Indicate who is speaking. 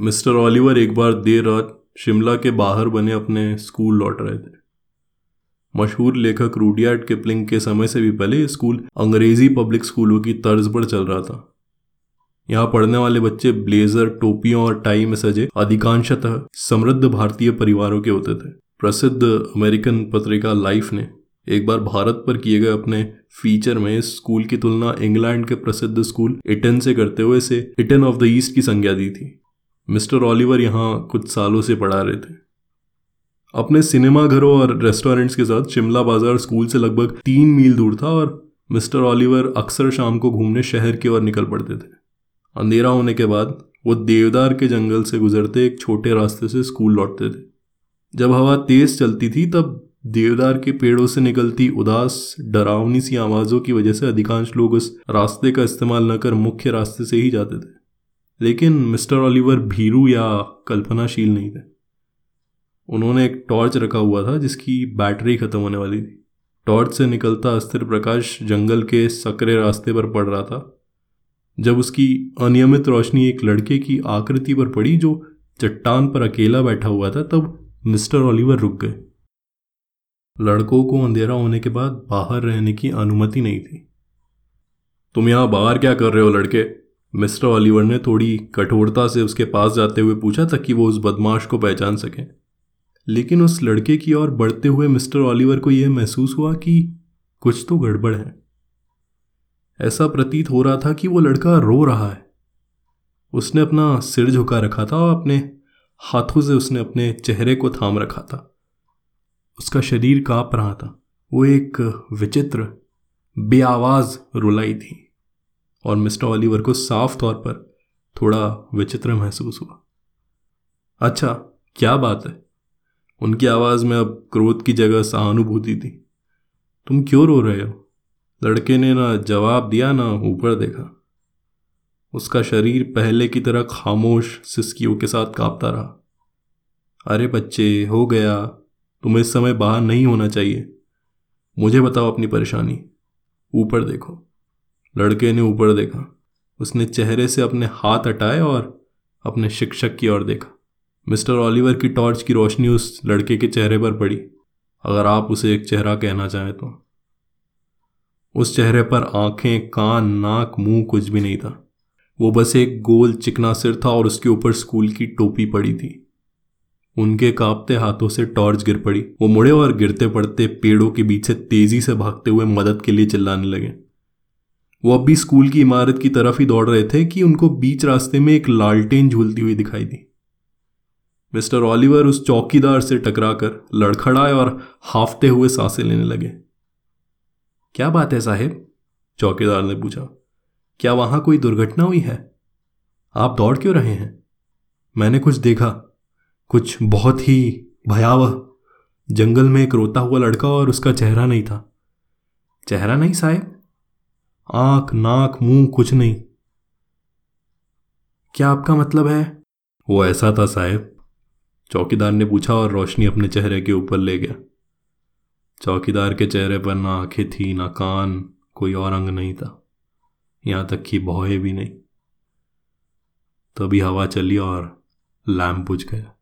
Speaker 1: Mister Oliver एक बार देर रात शिमला के बाहर बने अपने स्कूल लौट रहे थे। मशहूर लेखक रूडियार्ड किपलिंग के समय से भी पहले स्कूल अंग्रेज़ी पब्लिक स्कूलों की तर्ज पर चल रहा था। यहाँ पढ़ने वाले बच्चे ब्लेजर, टोपियों और टाई में सजे अधिकांशतः समृद्ध भारतीय परिवारों के होते थे। प्रसिद्ध अमेरिकन पत्रिका लाइफ ने एक बार भारत पर किए गए अपने फीचर में इस स्कूल की तुलना इंग्लैंड के प्रसिद्ध स्कूल इटन से करते हुए इसे इटन ऑफ़ द ईस्ट की संज्ञा दी थी। मिस्टर ऑलिवर यहाँ कुछ सालों से पढ़ा रहे थे। अपने सिनेमा घरों और रेस्टोरेंट्स के साथ शिमला बाज़ार स्कूल से लगभग तीन मील दूर था और मिस्टर ऑलिवर अक्सर शाम को घूमने शहर की ओर निकल पड़ते थे। अंधेरा होने के बाद वो देवदार के जंगल से गुजरते एक छोटे रास्ते से स्कूल लौटते थे। जब हवा तेज चलती थी, तब देवदार के पेड़ों से निकलती उदास, डरावनी सी आवाज़ों की वजह से अधिकांश लोग उस रास्ते का इस्तेमाल न कर मुख्य रास्ते से ही जाते थे। लेकिन मिस्टर ऑलिवर भीरू या कल्पनाशील नहीं थे। उन्होंने एक टॉर्च रखा हुआ था, जिसकी बैटरी खत्म होने वाली थी। टॉर्च से निकलता अस्थिर प्रकाश जंगल के सकरे रास्ते पर पड़ रहा था, जब उसकी अनियमित रोशनी एक लड़के की आकृति पर पड़ी जो चट्टान पर अकेला बैठा हुआ था, तब मिस्टर ऑलिवर रुक गए। लड़कों को अंधेरा होने के बाद बाहर रहने की अनुमति नहीं थी। तुम यहाँ बाहर क्या कर रहे हो लड़के? मिस्टर ऑलिवर ने थोड़ी कठोरता से उसके पास जाते हुए पूछा ताकि वो उस बदमाश को पहचान सके। लेकिन उस लड़के की ओर बढ़ते हुए मिस्टर ऑलिवर को यह महसूस हुआ कि कुछ तो गड़बड़ है। ऐसा प्रतीत हो रहा था कि वो लड़का रो रहा है। उसने अपना सिर झुका रखा था और अपने हाथों से उसने अपने चेहरे को थाम रखा था। उसका शरीर काँप रहा था। वो एक विचित्र, बेआवाज रुलाई थी। और मिस्टर ऑलिवर को साफ़ तौर पर थोड़ा विचित्र महसूस हुआ। अच्छा क्या बात है? उनकी आवाज़ में अब क्रोध की जगह सहानुभूति थी। तुम क्यों रो रहे हो? लड़के ने ना जवाब दिया, ना ऊपर देखा। उसका शरीर पहले की तरह खामोश, सिस्कियों के साथ कांपता रहा। अरे बच्चे, हो गया। तुम्हें इस समय बाहर नहीं होना चाहिए। मुझे बताओ अपनी परेशानी। ऊपर देखो। लड़के ने ऊपर देखा। उसने चेहरे से अपने हाथ हटाए और अपने शिक्षक की ओर देखा। मिस्टर ऑलिवर की टॉर्च की रोशनी उस लड़के के चेहरे पर पड़ी। अगर आप उसे एक चेहरा कहना चाहें तो। उस चेहरे पर आँखें, कान, नाक, मुँह कुछ भी नहीं था। वो बस एक गोल चिकना सिर था और उसके ऊपर स्कूल की टोपी पड़ी थी। उनके कांपते हाथों से टॉर्च गिर पड़ी। वो मुड़े और गिरते पड़ते पेड़ों के बीच से तेज़ी से भागते हुए मदद के लिए चिल्लाने लगे। वो अब भी स्कूल की इमारत की तरफ़ ही दौड़ रहे थे कि उनको बीच रास्ते में एक लालटेन झूलती हुई दिखाई दी। मिस्टर ऑलिवर उस चौकीदार से टकरा टकराकर लड़खड़ाए और हाफते हुए साँसें लेने लगे। क्या बात है साहेब? चौकीदार ने पूछा। क्या वहाँ कोई दुर्घटना हुई है? आप दौड़ क्यों रहे हैं? मैंने कुछ देखा। कुछ बहुत ही भयावह। जंगल में एक रोता हुआ लड़का और उसका चेहरा नहीं था। चेहरा नहीं साहेब? आँख, नाक, मुँह, कुछ नहीं। क्या आपका मतलब है? वो ऐसा था साहेब। चौकीदार ने पूछा और रोशनी अपने चेहरे के ऊपर ले गया। चौकीदार के चेहरे पर ना आँखें थी, ना कान, कोई और अंग नहीं था। यहाँ तक कि भौहे भी नहीं। तभी हवा चली और लैम्प बुझ गया।